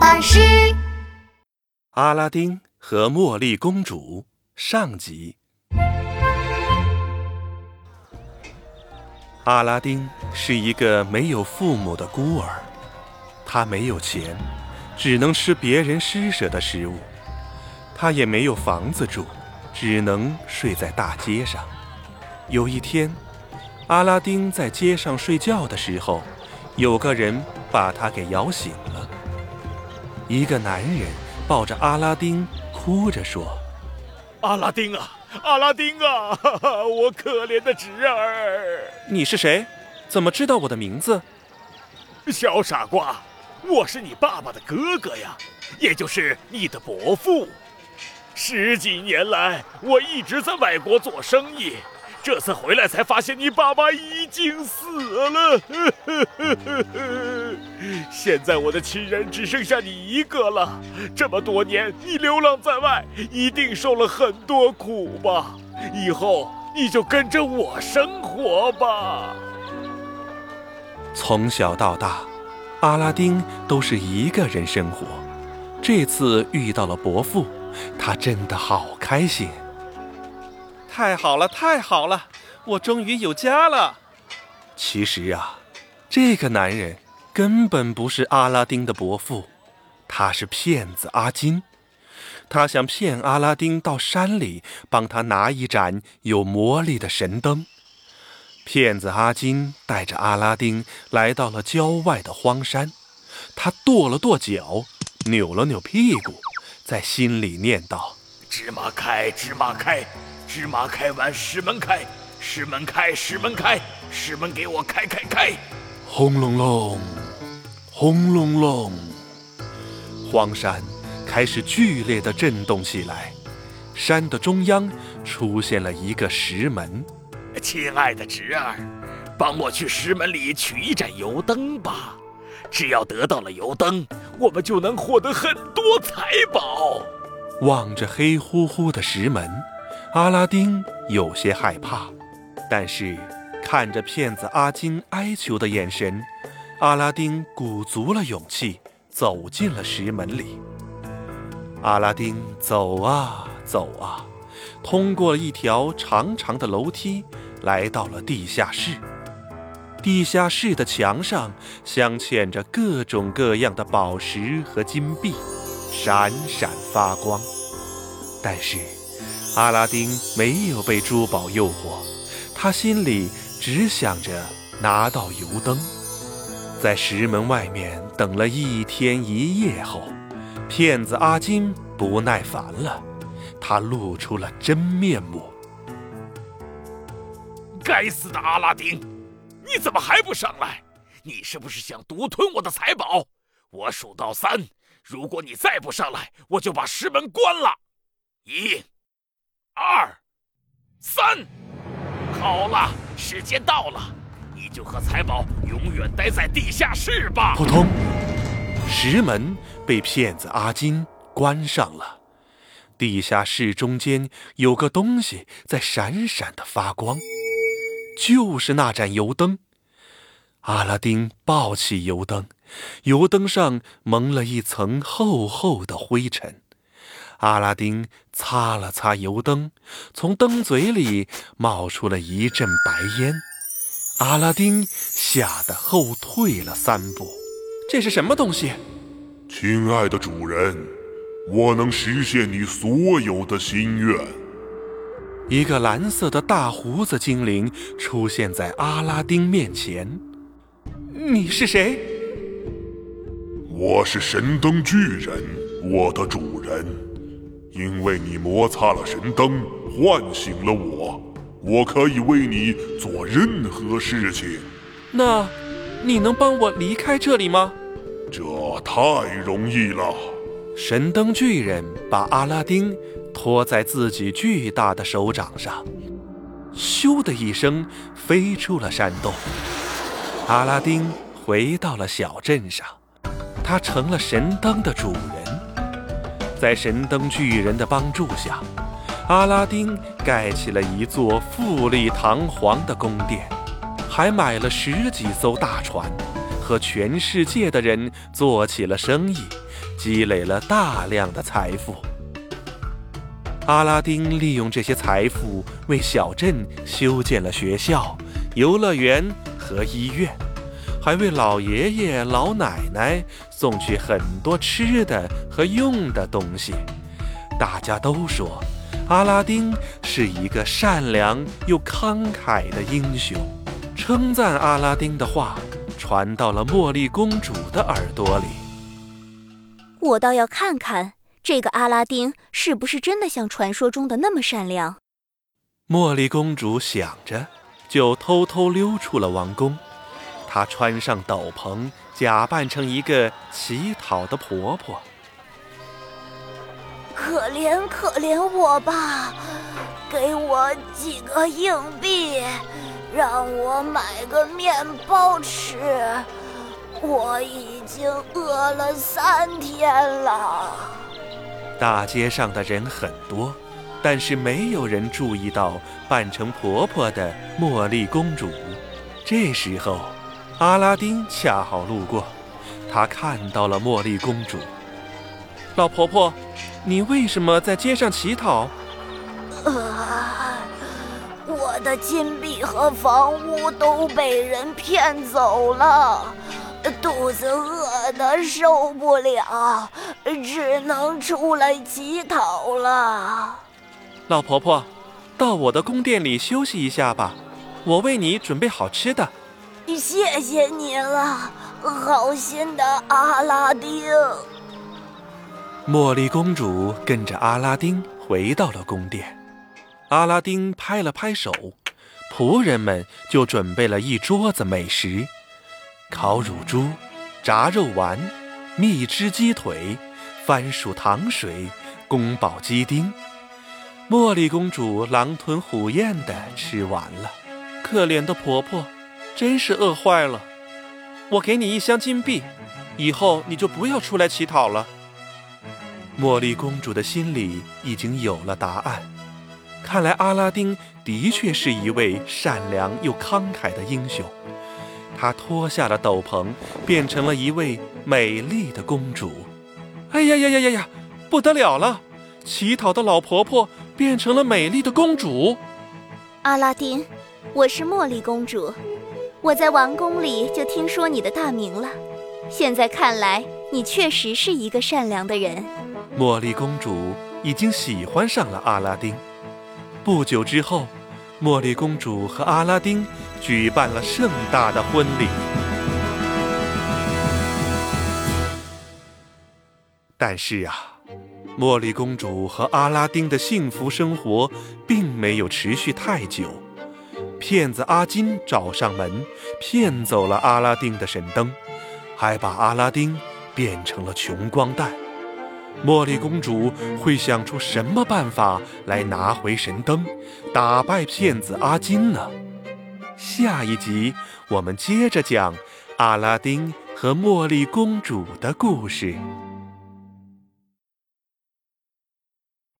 巴士。阿拉丁和茉莉公主上集。阿拉丁是一个没有父母的孤儿，他没有钱，只能吃别人施舍的食物；他也没有房子住，只能睡在大街上。有一天，阿拉丁在街上睡觉的时候，有个人把他给摇醒了。一个男人抱着阿拉丁，哭着说：“阿拉丁啊，阿拉丁啊，哈哈，我可怜的侄儿！你是谁？怎么知道我的名字？小傻瓜，我是你爸爸的哥哥呀，也就是你的伯父。十几年来，我一直在外国做生意。”这次回来才发现你爸爸已经死了，现在我的亲人只剩下你一个了。这么多年你流浪在外，一定受了很多苦吧？以后你就跟着我生活吧。从小到大，阿拉丁都是一个人生活，这次遇到了伯父，他真的好开心。太好了，太好了！我终于有家了。其实啊，这个男人根本不是阿拉丁的伯父，他是骗子阿金。他想骗阿拉丁到山里帮他拿一盏有魔力的神灯。骗子阿金带着阿拉丁来到了郊外的荒山，他跺了跺脚，扭了扭屁股，在心里念道：“芝麻开，芝麻开。”芝麻开完，石门开，石门开，石门开，石门给我开开开！轰隆隆，轰隆隆，荒山开始剧烈的震动起来。山的中央出现了一个石门。亲爱的侄儿，帮我去石门里取一盏油灯吧。只要得到了油灯，我们就能获得很多财宝。望着黑乎乎的石门。阿拉丁有些害怕，但是看着骗子阿金哀求的眼神，阿拉丁鼓足了勇气走进了石门里。阿拉丁走啊走啊，通过了一条长长的楼梯，来到了地下室。地下室的墙上镶嵌着各种各样的宝石和金币，闪闪发光。但是。阿拉丁没有被珠宝诱惑，他心里只想着拿到油灯。在石门外面等了一天一夜后，骗子阿金不耐烦了，他露出了真面目。该死的阿拉丁，你怎么还不上来？你是不是想独吞我的财宝？我数到三，如果你再不上来，我就把石门关了。一。二，三，好了，时间到了，你就和财宝永远待在地下室吧。扑通，石门被骗子阿金关上了。地下室中间有个东西在闪闪的发光，就是那盏油灯。阿拉丁抱起油灯，油灯上蒙了一层厚厚的灰尘。阿拉丁擦了擦油灯，从灯嘴里冒出了一阵白烟。阿拉丁吓得后退了三步。这是什么东西？亲爱的主人，我能实现你所有的心愿。一个蓝色的大胡子精灵出现在阿拉丁面前。你是谁？我是神灯巨人，我的主人。因为你摩擦了神灯，唤醒了我，我可以为你做任何事情。那，你能帮我离开这里吗？这太容易了。神灯巨人把阿拉丁托在自己巨大的手掌上，咻的一声飞出了山洞。阿拉丁回到了小镇上，他成了神灯的主人。在神灯巨人的帮助下，阿拉丁盖起了一座富丽堂皇的宫殿，还买了十几艘大船，和全世界的人做起了生意，积累了大量的财富。阿拉丁利用这些财富为小镇修建了学校、游乐园和医院，还为老爷爷老奶奶送去很多吃的和用的东西。大家都说，阿拉丁是一个善良又慷慨的英雄。称赞阿拉丁的话传到了茉莉公主的耳朵里。我倒要看看。这个阿拉丁是不是真的像传说中的那么善良？茉莉公主想着，就偷偷溜出了王宫。她穿上斗篷，假扮成一个乞讨的婆婆。可怜可怜我吧，给我几个硬币，让我买个面包吃。我已经饿了三天了。大街上的人很多，但是没有人注意到扮成婆婆的茉莉公主。这时候，阿拉丁恰好路过，他看到了茉莉公主。老婆婆，你为什么在街上乞讨？啊，我的金币和房屋都被人骗走了。肚子饿得受不了，只能出来乞讨了。老婆婆，到我的宫殿里休息一下吧，我为你准备好吃的。谢谢你了，好心的阿拉丁。茉莉公主跟着阿拉丁回到了宫殿，阿拉丁拍了拍手，仆人们就准备了一桌子美食。烤乳猪、炸肉丸、蜜汁鸡腿、番薯糖水、宫保鸡丁，茉莉公主狼吞虎咽地吃完了。可怜的婆婆，真是饿坏了。我给你一箱金币，以后你就不要出来乞讨了。茉莉公主的心里已经有了答案。看来阿拉丁的确是一位善良又慷慨的英雄。她脱下了斗篷，变成了一位美丽的公主。哎呀呀呀呀呀！不得了了！乞讨的老婆婆变成了美丽的公主。阿拉丁，我是茉莉公主。我在王宫里就听说你的大名了。现在看来，你确实是一个善良的人。茉莉公主已经喜欢上了阿拉丁。不久之后。茉莉公主和阿拉丁举办了盛大的婚礼，但是啊，茉莉公主和阿拉丁的幸福生活并没有持续太久。骗子阿金找上门，骗走了阿拉丁的神灯，还把阿拉丁变成了穷光蛋。茉莉公主会想出什么办法来拿回神灯，打败骗子阿金呢？下一集我们接着讲阿拉丁和茉莉公主的故事。